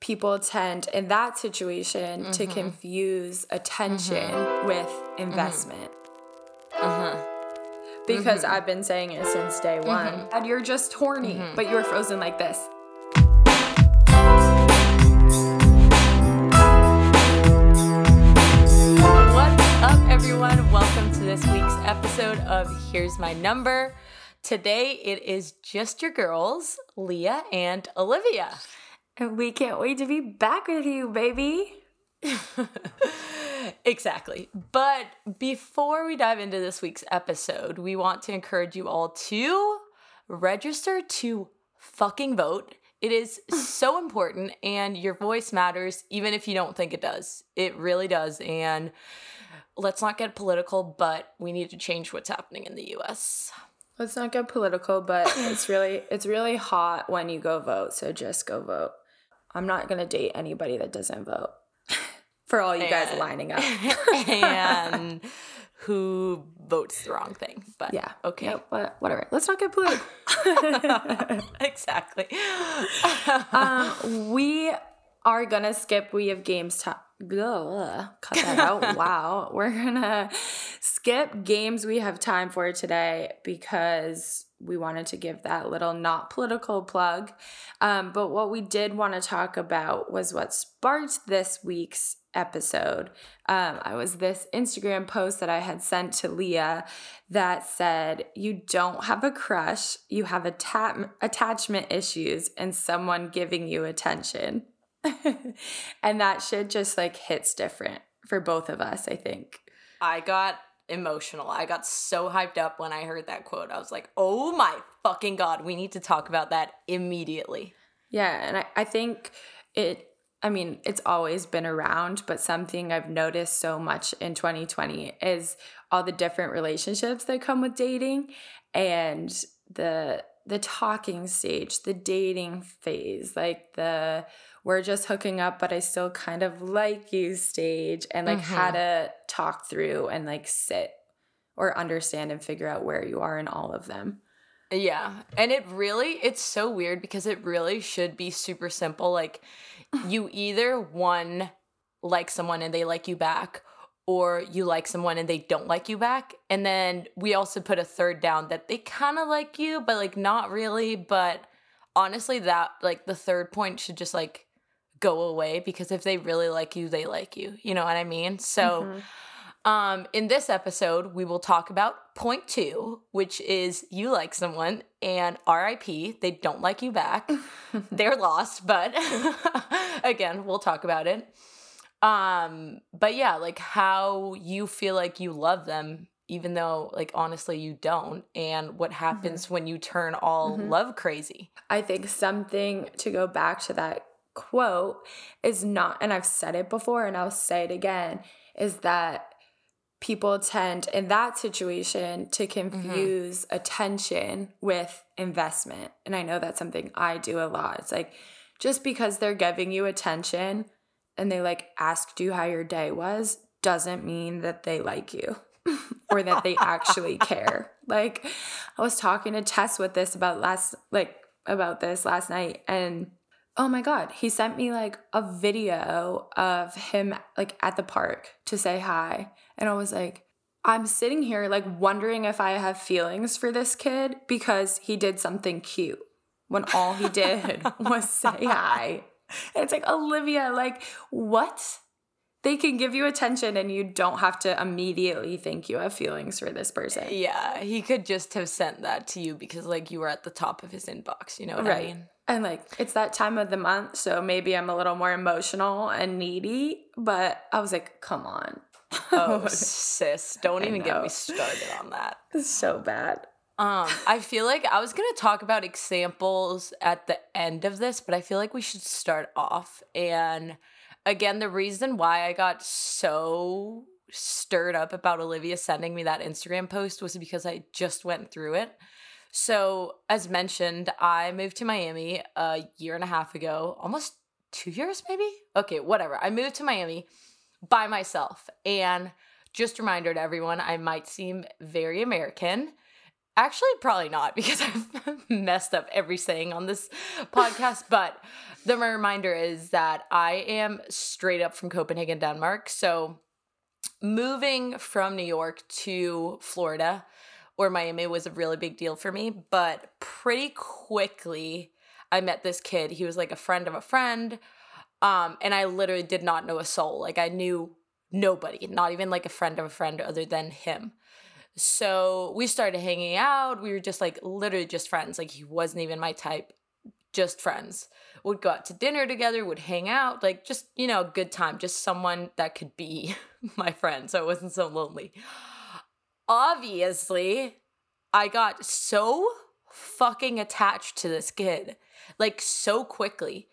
people tend in that situation mm-hmm. to confuse attention mm-hmm. with mm-hmm. investment. Uh-huh. Because mm-hmm. I've been saying it since day one. Mm-hmm. And you're just horny, but you're frozen like this. What's up, everyone? Welcome to this week's episode of Here's My Number. Today it is just your girls, Lia and Olivia. And we can't wait to be back with you, baby. exactly. But before we dive into this week's episode, we want to encourage you all to register to fucking vote. It is so important, and your voice matters, even if you don't think it does. It really does. And let's not get political, but we need to change what's happening in the US. Let's not get political, but it's really it's really hot when you go vote, so just go vote. I'm not going to date anybody that doesn't vote. For all you and, guys lining up. and who votes the wrong thing. But yeah. Okay. Yep, but whatever. Let's not get political. exactly. um, we are going to skip We Have Games time. Cut that out. wow. We're going to skip games we have time for today because we wanted to give that little not political plug. Um, but what we did want to talk about was what sparked this week's episode. Um, I was this Instagram post that I had sent to Lia that said, You don't have a crush, you have atta- attachment issues, and someone giving you attention. and that shit just like hits different for both of us, I think. I got emotional. I got so hyped up when I heard that quote. I was like, oh my fucking God, we need to talk about that immediately. Yeah. And I, I think it, I mean, it's always been around, but something I've noticed so much in 2020 is all the different relationships that come with dating and the the talking stage, the dating phase, like the we're just hooking up, but I still kind of like you stage, and like mm-hmm. how to talk through and like sit or understand and figure out where you are in all of them. Yeah. And it really, it's so weird because it really should be super simple. Like, you either one like someone and they like you back, or you like someone and they don't like you back. And then we also put a third down that they kind of like you, but like not really. But honestly, that like the third point should just like go away because if they really like you, they like you. You know what I mean? So, mm-hmm. um, in this episode, we will talk about point two, which is you like someone and RIP, they don't like you back. They're lost, but again, we'll talk about it. Um, but yeah, like how you feel like you love them even though like honestly you don't and what happens mm-hmm. when you turn all mm-hmm. love crazy i think something to go back to that quote is not, and I've said it before and I'll say it again, is that people tend in that situation to mm-hmm. confuse mm-hmm. attention with investment. And I know that's something I do a lot. It's like just because they're giving you attention and they like asked you how your day was doesn't mean that they like you or that they actually care. Like I was talking to Tess with this about last like about this last night and oh my god he sent me like a video of him like at the park to say hi and i was like i'm sitting here like wondering if i have feelings for this kid because he did something cute when all he did was say hi and it's like olivia like what they can give you attention and you don't have to immediately think you have feelings for this person. Yeah, he could just have sent that to you because like you were at the top of his inbox, you know what right. I mean? And like it's that time of the month, so maybe I'm a little more emotional and needy, but I was like, come on. oh, sis, don't even get me started on that. It's so bad. Um, I feel like I was gonna talk about examples at the end of this, but I feel like we should start off. And again, the reason why I got so stirred up about Olivia sending me that Instagram post was because I just went through it. So, as mentioned, I moved to Miami a year and a half ago, almost two years, maybe? Okay, whatever. I moved to Miami by myself. And just reminder to everyone, I might seem very American. Actually, probably not because I've messed up every saying on this podcast. But the reminder is that I am straight up from Copenhagen, Denmark. So moving from New York to Florida or Miami was a really big deal for me. But pretty quickly, I met this kid. He was like a friend of a friend. Um, and I literally did not know a soul. Like I knew nobody, not even like a friend of a friend other than him. So we started hanging out. We were just like literally just friends. Like he wasn't even my type, just friends. Would go out to dinner together, would hang out, like just, you know, a good time, just someone that could be my friend. So it wasn't so lonely. Obviously, I got so fucking attached to this kid, like so quickly.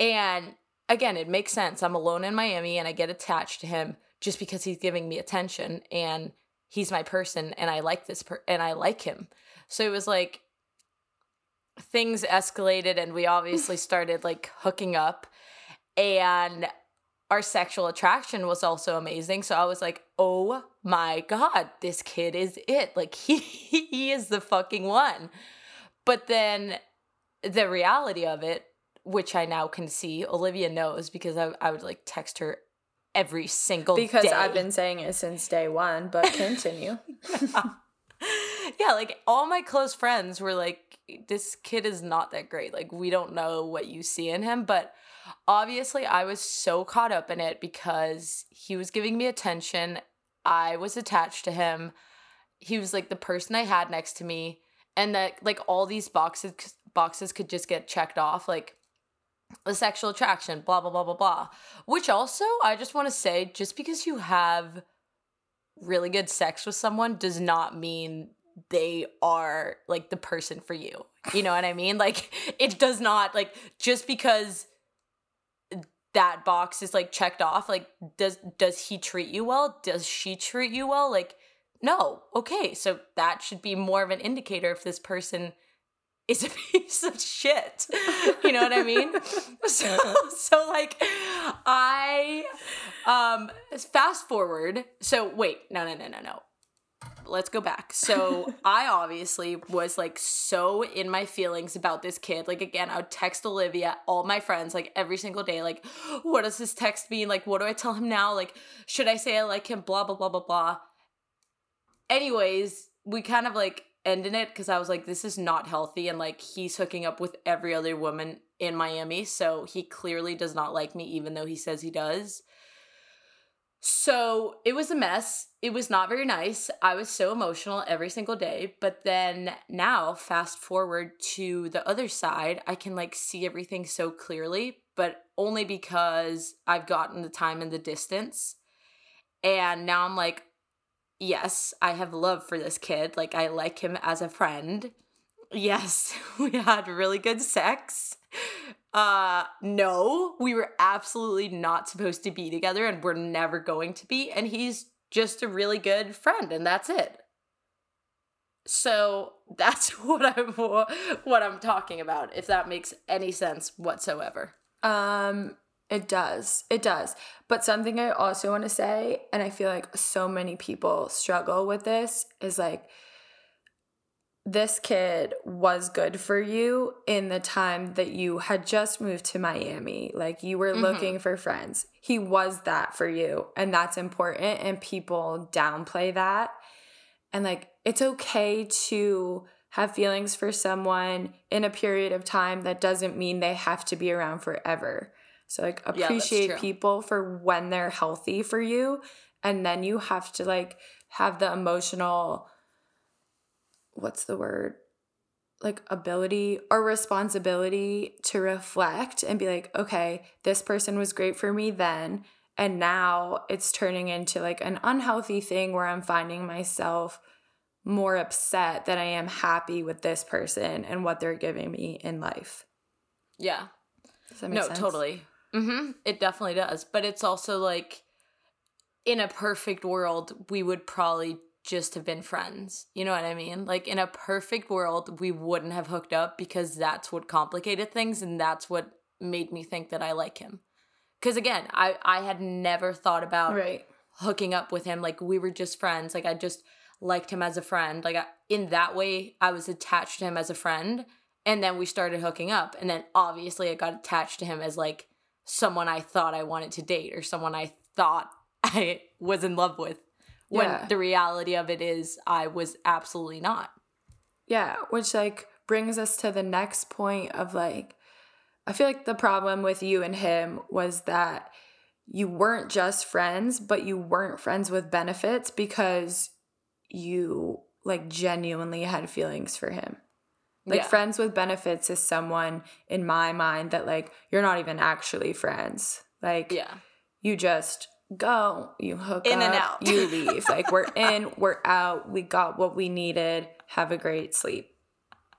And again, it makes sense. I'm alone in Miami and I get attached to him just because he's giving me attention and he's my person and I like this per- and I like him. So it was like things escalated and we obviously started like hooking up and our sexual attraction was also amazing. So I was like, "Oh my god, this kid is it. Like he he is the fucking one." But then the reality of it which I now can see. Olivia knows because I, I would like text her every single day because day. I've been saying it since day one, but continue. yeah, like all my close friends were like, this kid is not that great. Like, we don't know what you see in him. But obviously, I was so caught up in it because he was giving me attention. I was attached to him. He was like the person I had next to me. And that, like, all these boxes boxes could just get checked off. Like, the sexual attraction, blah, blah, blah, blah, blah. Which also, I just want to say, just because you have really good sex with someone does not mean they are like the person for you. You know what I mean? Like, it does not, like, just because that box is like checked off like does does he treat you well does she treat you well like no okay so that should be more of an indicator if this person is a piece of shit. You know what I mean? so, so like I um fast forward. So wait, no no no no no. Let's go back. So I obviously was like so in my feelings about this kid. Like again, I would text Olivia, all my friends, like every single day, like, what does this text mean? Like, what do I tell him now? Like, should I say I like him? Blah blah blah blah blah. Anyways, we kind of like end in it because I was like, this is not healthy. And like, he's hooking up with every other woman in Miami. So he clearly does not like me, even though he says he does. So it was a mess. It was not very nice. I was so emotional every single day. But then now, fast forward to the other side, I can like see everything so clearly, but only because I've gotten the time and the distance. And now I'm like, yes, I have love for this kid. Like, I like him as a friend. Yes, we had really good sex. Uh, no, we were absolutely not supposed to be together and we're never going to be. And he's just a really good friend, and that's it. So that's what I'm what I'm talking about. If that makes any sense whatsoever. Um, it does. It does. But something I also want to say, and I feel like so many people struggle with this, is like this kid was good for you in the time that you had just moved to Miami. Like you were mm-hmm. looking for friends. He was that for you. And that's important. And people downplay that. And like it's okay to have feelings for someone in a period of time that doesn't mean they have to be around forever. So like appreciate yeah, people for when they're healthy for you and then you have to like have the emotional what's the word? like ability or responsibility to reflect and be like, okay, this person was great for me then. And now it's turning into like an unhealthy thing where I'm finding myself more upset that I am happy with this person and what they're giving me in life. Yeah. no, sense? totally. Mm-hmm. It definitely does. But it's also like in a perfect world, we would probably just have been friends. You know what I mean? Like in a perfect world, we wouldn't have hooked up because that's what complicated things and that's what made me think that I like him. Cuz again, I I had never thought about right. hooking up with him like we were just friends. Like I just liked him as a friend. Like I, in that way, I was attached to him as a friend. And then we started hooking up. And then obviously I got attached to him as like someone I thought I wanted to date or someone I thought I was in love with. When Yeah. the reality of it is I was absolutely not. Yeah, which like brings us to the next point of like I feel like the problem with you and him was that you weren't just friends, but you weren't friends with benefits because you like genuinely had feelings for him. Like Yeah. friends with benefits is someone in my mind that like you're not even actually friends. Like Yeah. you just go, you hook In up, and out. you leave. like we're in, we're out, we got what we needed. Have a great sleep.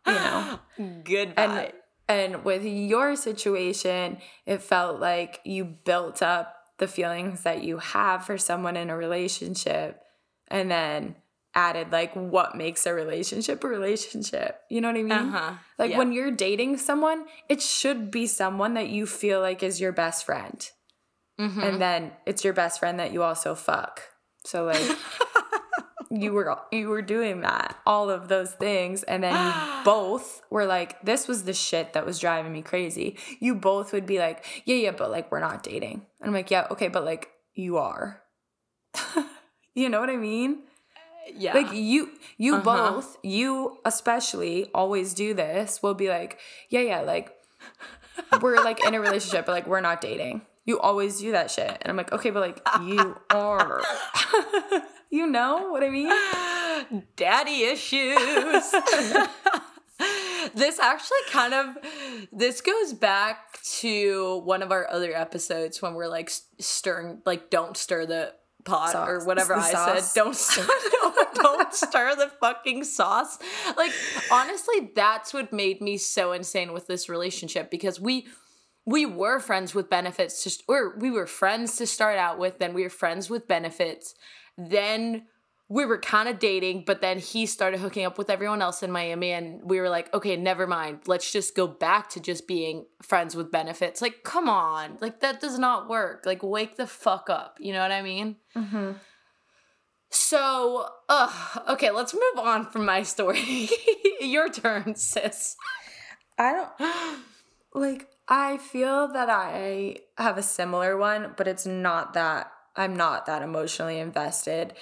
You know. Goodbye. And with your situation, it felt like you built up the feelings that you have for someone in a relationship and then added like what makes a relationship a relationship. You know what I mean? uh-huh. Like Yeah. when you're dating someone, it should be someone that you feel like is your best friend. Mhm. And then it's your best friend that you also fuck. So like you were you were doing that, all of those things, and then you both were like, this was the shit that was driving me crazy. You both would be like, yeah, yeah, but like we're not dating. And I'm like, yeah, okay, but like you are. you know what I mean? yeah. Like you you Uh-huh. both, you especially always do this, will be like, yeah, yeah, like we're like in a relationship, but like we're not dating. You always do that shit. And I'm like, okay, but like you are. you know what I mean? daddy issues. this actually kind of this goes back to one of our other episodes when we're like stirring like don't stir the pot or whatever I sauce. said don't stir don't, don't stir the fucking sauce like honestly that's what made me so insane with this relationship because we we were friends with benefits to or we were friends to start out with then we were friends with benefits. Then we were kind of dating but then he started hooking up with everyone else in miami and we were like okay never mind. Let's just go back to just being friends with benefits. Like come on. Like that does not work. Like wake the fuck up. You know what i mean? Mm-hmm. so uh okay let's move on from my story. Your turn sis. I don't like I feel that I have a similar one, but it's not that I'm not that emotionally invested.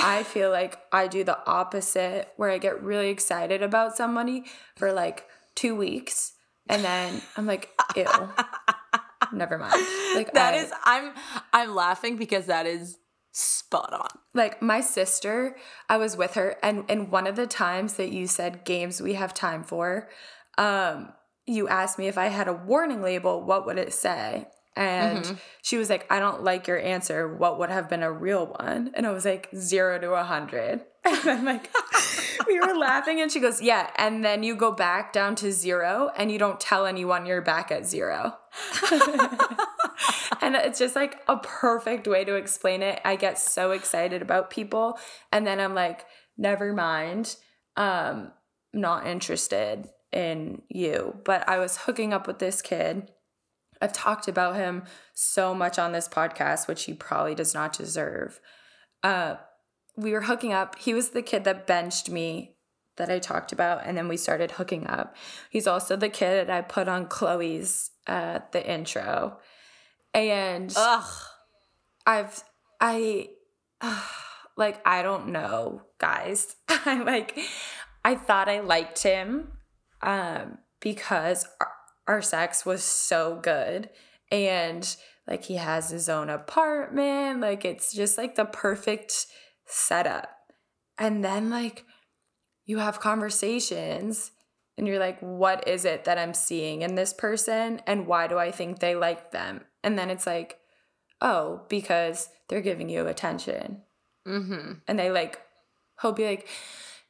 I feel like I do the opposite where I get really excited about somebody for like 2 weeks and then I'm like, ew. Never mind. Like That I- is, i'm i'm laughing because that is spot on like my sister i was with her and and one of the times that you said games we have time for um you asked me if i had a warning label what would it say? And she was like i don't like your answer. What would have been a real one? And i was like zero to a hundred. And i'm like we were laughing and she goes yeah. And then you go back down to zero and you don't tell anyone you're back at zero. And it's just like a perfect way to explain it. I get so excited about people and then I'm like, never mind. Um not interested in you. But I was hooking up with this kid. I've talked about him so much on this podcast, which he probably does not deserve. Uh we were hooking up. He was the kid that benched me that I talked about, and then we started hooking up. He's also the kid that I put on Chloe's uh the intro. And ugh I've I like I don't know, guys. I like I thought I liked him um because our, our sex was so good and like he has his own apartment, like it's just like the perfect setup. And then like you have conversations and you're like what is it that I'm seeing in this person and why do I think they like them? And then it's like oh, because they're giving you attention. mm-hmm And they like, he'll be like,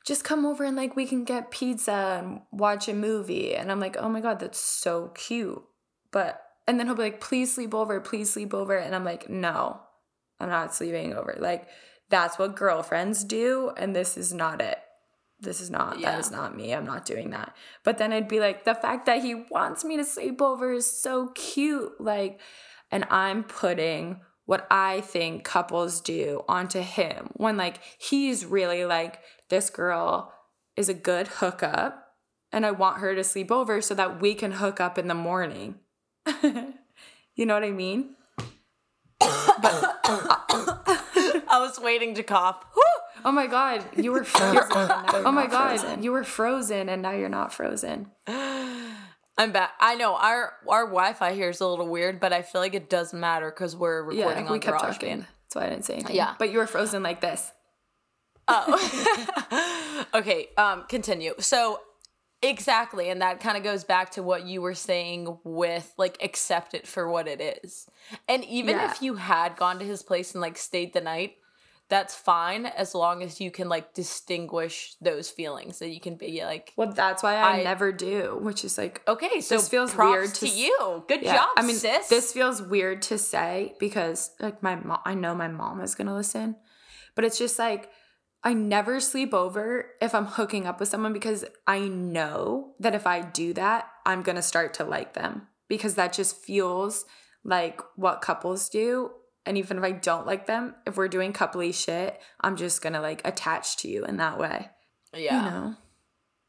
just come over and like we can get pizza and watch a movie. And I'm like, oh my God, that's so cute. But, and then he'll be like, please sleep over, please sleep over. And I'm like, no, I'm not sleeping over. Like, that's what girlfriends do. And this is not it. This is not, Yeah. that is not me. I'm not doing that. But then I'd be like, the fact that he wants me to sleep over is so cute. Like, and I'm putting what I think couples do onto him when like he's really like this girl is a good hookup and I want her to sleep over so that we can hook up in the morning. you know what I mean? I was waiting to cough. Oh my god, you were frozen. oh my god, frozen. you were frozen and now you're not frozen. I'm back. I know our our Wi-Fi here is a little weird, but I feel like it doesn't matter because we're recording yeah, we on kept GarageBand. That's why I didn't say anything. Yeah, but you were frozen like this. Oh. okay. Um. Continue. So Exactly. And that kind of goes back to what you were saying with like accept it for what it is. And even yeah. if you had gone to his place and like stayed the night, that's fine as long as you can like distinguish those feelings that you can be like well that's why i, I never do which is like okay so this feels weird to, to you good yeah, job i mean sis. this feels weird to say because like my mom i know my mom is gonna listen but it's just like I never sleep over if I'm hooking up with someone because I know that if I do that, I'm going to start to like them because that just feels like what couples do. And even if I don't like them, if we're doing coupley shit, I'm just going to like attach to you in that way. Yeah. You know?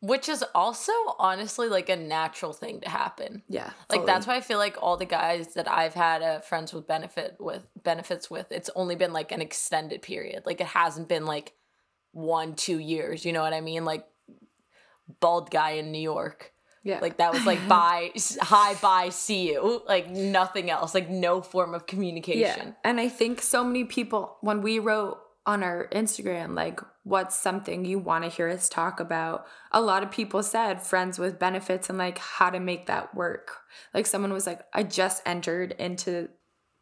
Which is also honestly like a natural thing to happen. Yeah. Like that's why I feel like all the guys that I've had a friends with benefit with benefits with, it's only been like an extended period. Like it hasn't been like one, two years. You know what I mean? Like bald guy in New York. Yeah. Like that was like bye, hi, bye, see you. Like nothing else, like no form of communication. Yeah. And I think so many people, when we wrote on our Instagram, like, what's something you want to hear us talk about? A lot of people said friends with benefits and like how to make that work. Like, someone was like, I just entered into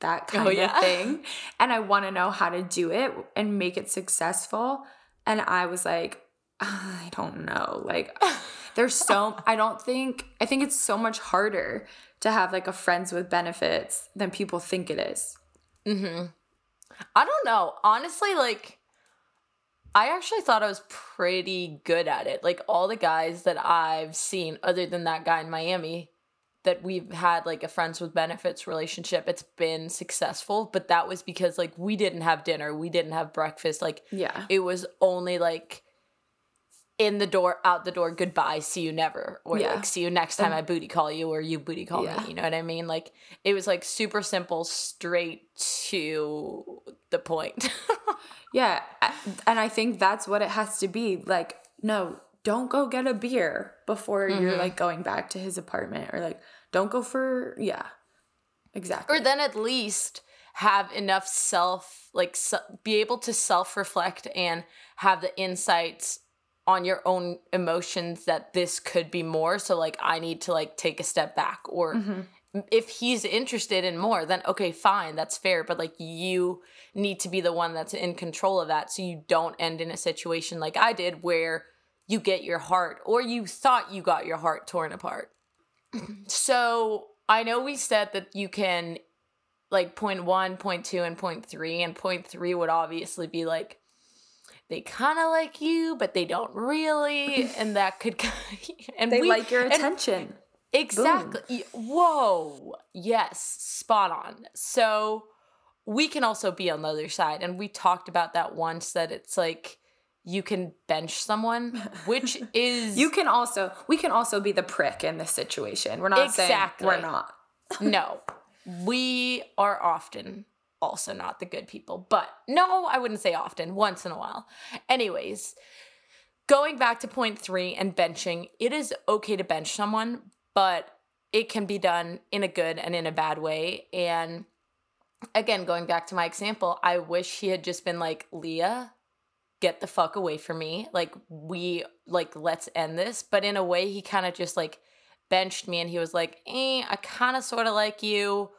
that oh, kind oh, yeah. of thing and I want to know how to do it and make it successful. And I was like, I don't know. Like, there's so, I don't think, I think it's so much harder to have like a friends with benefits than people think it is. Mm-hmm. I don't know. Honestly, like, I actually thought I was pretty good at it. Like, all the guys that I've seen, other than that guy in Miami, that we've had like a friends with benefits relationship it's been successful but that was because like we didn't have dinner we didn't have breakfast like yeah it was only like in the door out the door goodbye see you never or yeah. like see you next time i booty call you or you booty call yeah. me you know what i mean like it was like super simple straight to the point yeah and i think that's what it has to be like no don't go get a beer before mm-hmm. you're like going back to his apartment or like don't go for yeah. Exactly. Or then at least have enough self like be able to self-reflect and have the insights on your own emotions that this could be more so like I need to like take a step back or mm-hmm if he's interested in more then okay fine that's fair but like you need to be the one that's in control of that so you don't end in a situation like i did where you get your heart or you thought you got your heart torn apart so I know we said that you can like point one, point two, and point three, and point three would obviously be like they kind of like you, but they don't really, and that could and they we, like your attention. Exactly. Boom. Whoa. Yes, spot on. So we can also be on the other side, and we talked about that once. That it's like you can bench someone, which is you can also we can also be the prick in this situation. We're not exactly. saying we're not. no, we are often also not the good people, but no, I wouldn't say often. Once in a while, anyways. Going back to point three and benching, it is okay to bench someone, but it can be done in a good and in a bad way. And again, going back to my example, I wish he had just been like, Lia, get the fuck away from me. Like we like let's end this. But in a way he kind of just like benched me and he was like, eh, I kind of sort of like you.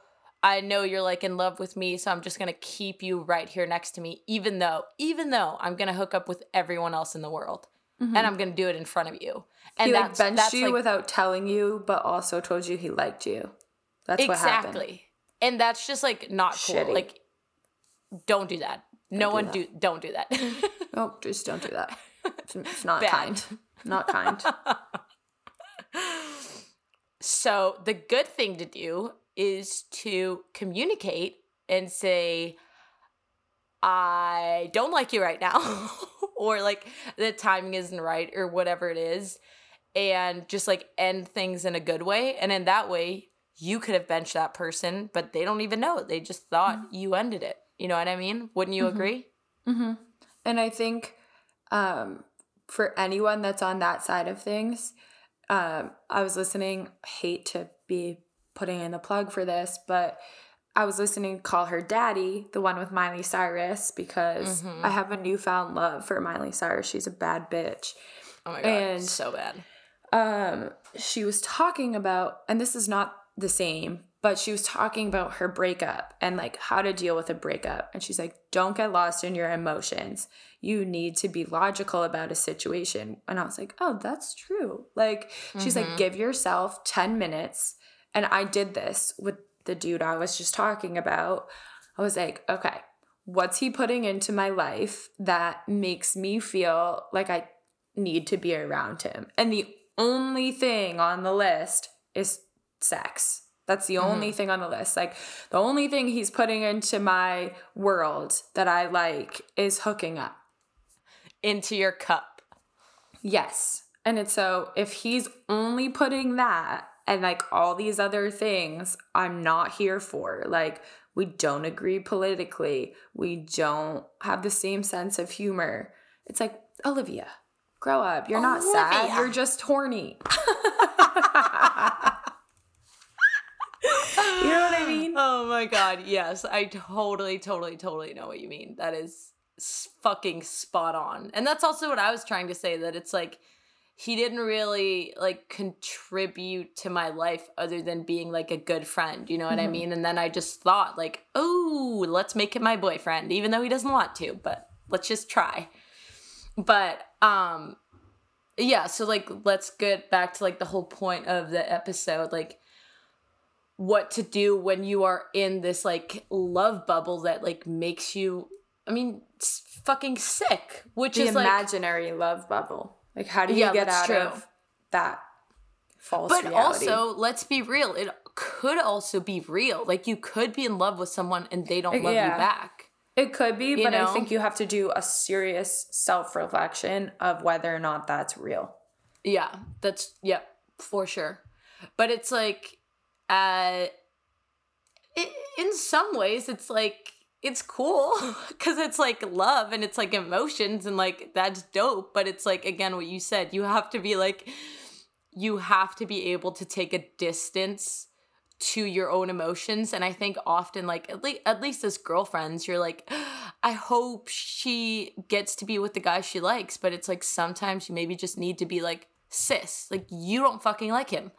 I know you're like in love with me, so I'm just gonna keep you right here next to me, even though, even though I'm gonna hook up with everyone else in the world. Mm-hmm. And I'm gonna do it in front of you. And he like benched that's you like, without telling you, but also told you he liked you. That's exactly. what happened. Exactly. And that's just like not cool. Like, don't do that. No do one that. do don't do that. oh, just don't do that. It's, it's not Bad. kind. Not kind. so the good thing to do is to communicate and say, I don't like you right now, or like the timing isn't right, or whatever it is, and just like end things in a good way. And in that way, you could have benched that person, but they don't even know. it. They just thought mm-hmm. you ended it. You know what I mean? Wouldn't you mm-hmm. agree? Mm-hmm. And I think um, for anyone that's on that side of things, um, I was listening, hate to be putting in the plug for this, but I was listening to Call Her Daddy, the one with Miley Cyrus, because mm-hmm. I have a newfound love for Miley Cyrus. She's a bad bitch. Oh my god, and, so bad. Um, she was talking about, and this is not the same, but she was talking about her breakup and like how to deal with a breakup. And she's like, don't get lost in your emotions. You need to be logical about a situation. And I was like, oh, that's true. Like, mm-hmm. she's like, mm-hmm. give yourself 10 minutes. And I did this with the dude I was just talking about, I was like, okay, what's he putting into my life that makes me feel like I need to be around him? And the only thing on the list is sex. That's the mm-hmm. only thing on the list. Like the only thing he's putting into my world that I like is hooking up into your cup. Yes. And it's so if he's only putting that and like all these other things I'm not here for. Like we don't agree politically. We don't have the same sense of humor. It's like, Olivia, grow up. You're not Olivia. sad. You're just horny. you know what I mean? Oh my god, yes. I totally, totally, totally know what you mean. That is fucking spot on. And that's also what I was trying to say that it's like he didn't really like contribute to my life other than being like a good friend, you know what mm-hmm. I mean? And then I just thought like, "Oh, let's make him my boyfriend even though he doesn't want to, but let's just try." But um yeah, so like let's get back to like the whole point of the episode like what to do when you are in this like love bubble that like makes you I mean, fucking sick, which the is imaginary like, love bubble. Like, how do you yeah, get out true. of that false But reality? also, let's be real. It could also be real. Like, you could be in love with someone and they don't love yeah. you back. It could be, you but know? I think you have to do a serious self reflection of whether or not that's real. Yeah, that's, yeah, for sure. But it's like, uh, in some ways, it's like, it's cool because it's like love and it's like emotions and like that's dope but it's like again what you said you have to be like you have to be able to take a distance to your own emotions and i think often like at least at least as girlfriends you're like i hope she gets to be with the guy she likes but it's like sometimes you maybe just need to be like sis like you don't fucking like him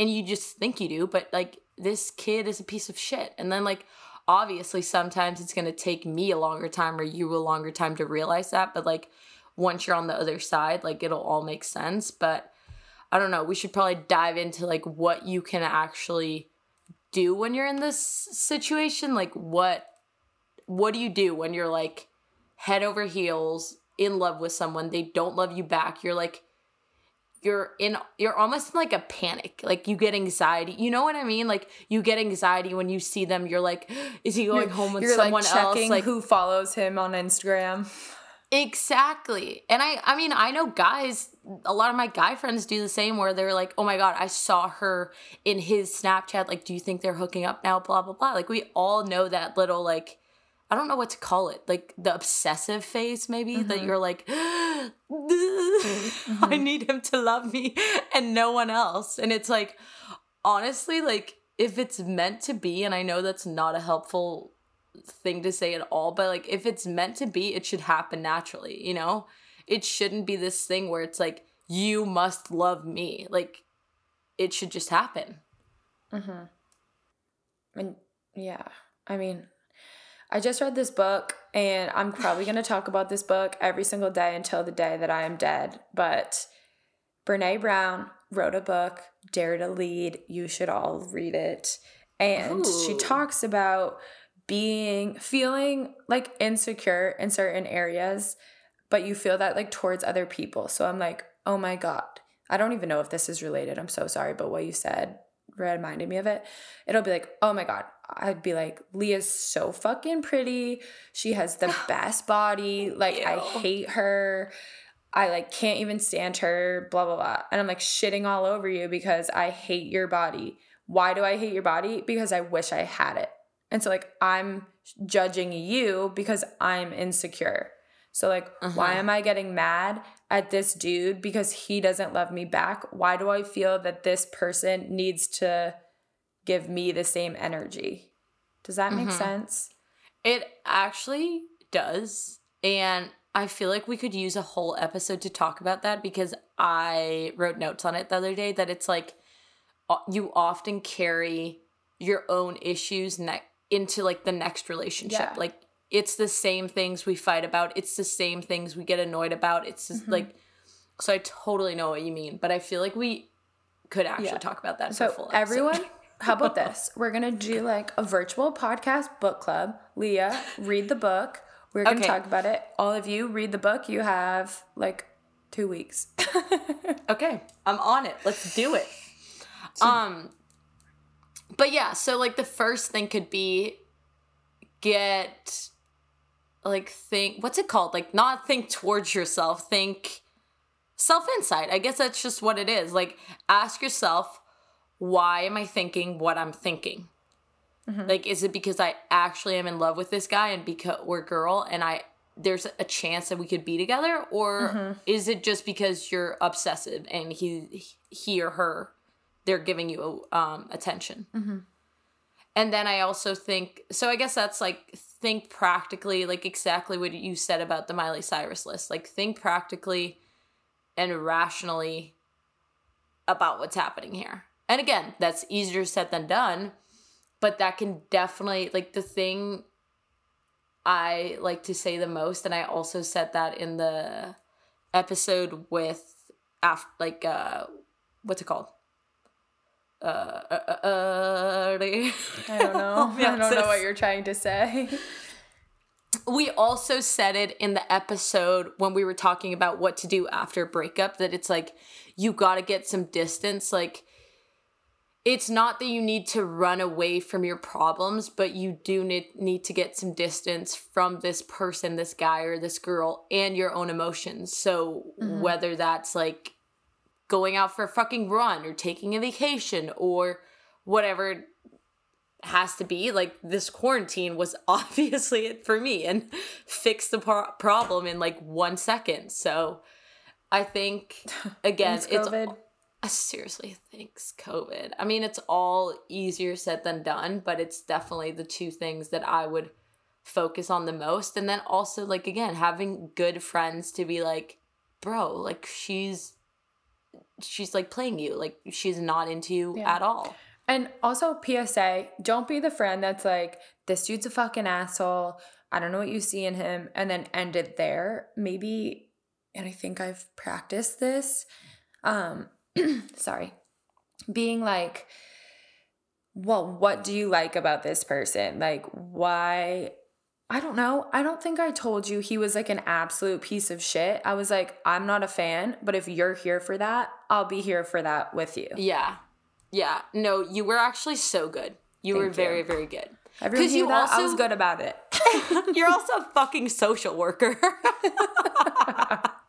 and you just think you do but like this kid is a piece of shit. And then like obviously sometimes it's going to take me a longer time or you a longer time to realize that but like once you're on the other side like it'll all make sense. But i don't know we should probably dive into like what you can actually do when you're in this situation. Like what what do you do when you're like head over heels in love with someone they don't love you back? You're like you're in you're almost in like a panic. Like you get anxiety. You know what i mean? Like you get anxiety when you see them. You're like is he going you're, home with someone like else? like who follows him on instagram. Exactly. And i i mean i know guys a lot of my guy friends do the same where they're like oh my god i saw her in his snapchat. Like do you think they're hooking up now? Blah blah blah. Like we all know that little like I don't know what to call it, like the obsessive phase, maybe mm-hmm. that you're like, mm-hmm. I need him to love me and no one else. And it's like, honestly, like if it's meant to be, and I know that's not a helpful thing to say at all, but like if it's meant to be, it should happen naturally, you know? It shouldn't be this thing where it's like, you must love me. Like, it should just happen. Mm-hmm. And yeah, I mean, I just read this book and I'm probably going to talk about this book every single day until the day that I am dead. But Brene Brown wrote a book, Dare to Lead. You should all read it. And Ooh. she talks about being, feeling like insecure in certain areas, but you feel that like towards other people. So I'm like, oh my God. I don't even know if this is related. I'm so sorry. But what you said reminded me of it. It'll be like, oh my God, I'd be like, Lia's so fucking pretty. She has the best body. Like, I hate her. I like can't even stand her, blah blah blah. And I'm like shitting all over you because I hate your body. Why do I hate your body? Because I wish I had it. And so like I'm judging you because I'm insecure. So like why Uh-huh. am I getting mad at this dude because he doesn't love me back? Why do I feel that this person needs to give me the same energy? Does that make Mhm. sense? It actually does. And I feel like we could use a whole episode to talk about that because I wrote notes on it the other day that it's like you often carry your own issues ne- into like the next relationship. Yeah. Like it's the same things we fight about, it's the same things we get annoyed about. It's just Mhm. like so I totally know what you mean, but I feel like we could actually Yeah. talk about that So everyone, how about this? We're gonna do like a virtual podcast book club. Lia, read the book. We're gonna Okay. talk about it. All of you read the book. You have like two weeks. Okay, I'm on it. Let's do it. um but yeah, so like the first thing could be get like think what's it called? Like not think towards yourself, think self insight. I guess that's just what it is. Like ask yourself, why am I thinking what I'm thinking? Mm-hmm. Like is it because I actually am in love with this guy and because or girl and I there's a chance that we could be together? Or mm-hmm. is it just because you're obsessive and he he or her they're giving you um attention? Mm-hmm. And then i also think so i guess that's like think practically like exactly what you said about the miley cyrus list. Like think practically and rationally about what's happening here and again that's easier said than done but that can definitely like the thing I like to say the most, and I also said that in the episode with after like uh what's it called? Uh, uh, uh, uh I don't know. I don't know what you're trying to say. we also said it in the episode when we were talking about what to do after a breakup that it's like you got to get some distance like it's not that you need to run away from your problems but you do need, need to get some distance from this person this guy or this girl and your own emotions. So mm-hmm. whether that's like going out for a fucking run or taking a vacation or whatever it has to be like this quarantine was obviously it for me and fixed the pro- problem in like one second. So i think again it's COVID. Seriously thanks covid i mean it's all easier said than done but it's definitely the two things that i would focus on the most and then also like again having good friends to be like bro like she's she's like playing you like she's not into you Yeah. at all And also, PSA, don't be the friend that's like, this dude's a fucking asshole. I don't know what you see in him. And then end it there. Maybe, and I think I've practiced this. Um, sorry. Being like, well, what do you like about this person? Like, why? I don't know. I don't think I told you he was like an absolute piece of shit. I was like, I'm not a fan, but if you're here for that, I'll be here for that with you. Yeah. Yeah. No, you were actually so good. You were Thank you. very, very good. Because you that. I was also- good about it. You're also a fucking social worker.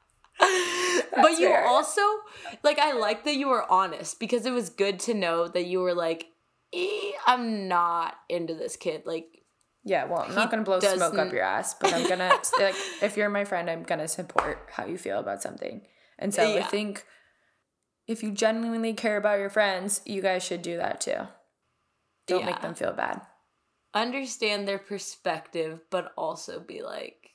but you fair. also, like, I like that you were honest because it was good to know that you were like, eh, I'm not into this kid. Like, Yeah, well, I'm not gonna blow smoke up your ass, but I'm gonna like if you're my friend, I'm gonna support how you feel about something. And so I think if you genuinely care about your friends, you guys should do that too. Don't make them feel bad. understand their perspective, but also be like,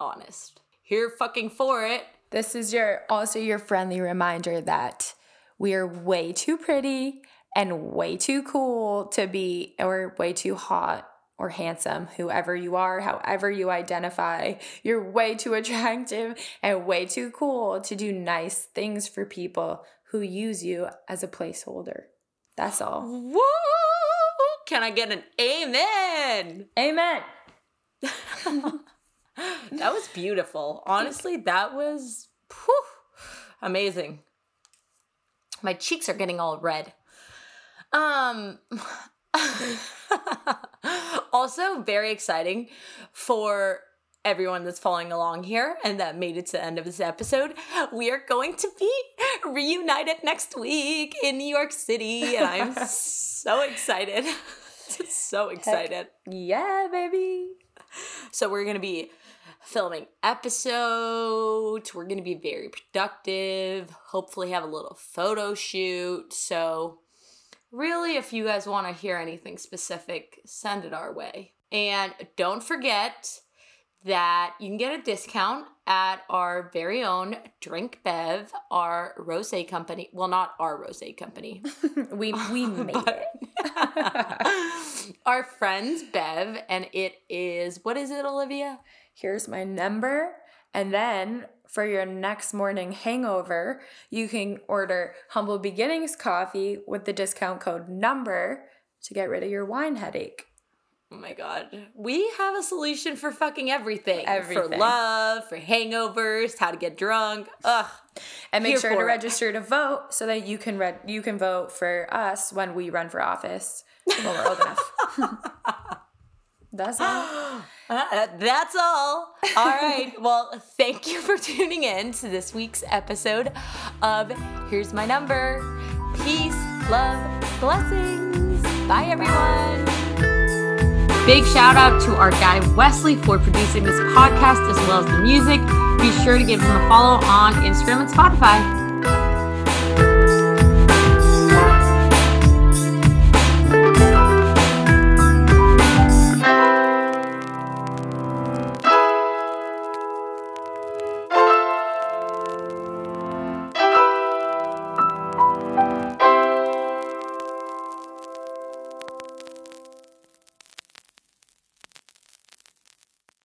honest. Here fucking for it. This is your also your friendly reminder that we are way too pretty and way too cool to be or way too hot or handsome, whoever you are, however you identify. You're way too attractive and way too cool to do nice things for people who use you as a placeholder. That's all. Woo! Can I get an amen? Amen. That was beautiful. Honestly, that was whew, amazing. My cheeks are getting all red. Um also, very exciting for everyone that's following along here and that made it to the end of this episode. We are going to be reunited next week in New York City, and I'm so excited. so excited. Heck yeah, baby. So, we're going to be filming episodes. We're going to be very productive, hopefully, have a little photo shoot. So, really, if you guys want to hear anything specific, send it our way. And don't forget that you can get a discount at our very own Drink Bev, our rose company. Well, not our rose company. we we made it. our friends Bev, and it is what is it, Olivia? Here's my number. And then for your next morning hangover, you can order Humble Beginnings coffee with the discount code number to get rid of your wine headache. Oh my god. We have a solution for fucking everything. everything. For love, for hangovers, how to get drunk. Ugh. And make sure to it. register to vote so that you can read you can vote for us when we run for office when we're old enough. That's all. Uh, that's all. All right. well, thank you for tuning in to this week's episode of Here's My Number. Peace, love, blessings. Bye, everyone. Big shout out to our guy Wesley for producing this podcast as well as the music. Be sure to give him a follow on Instagram and Spotify.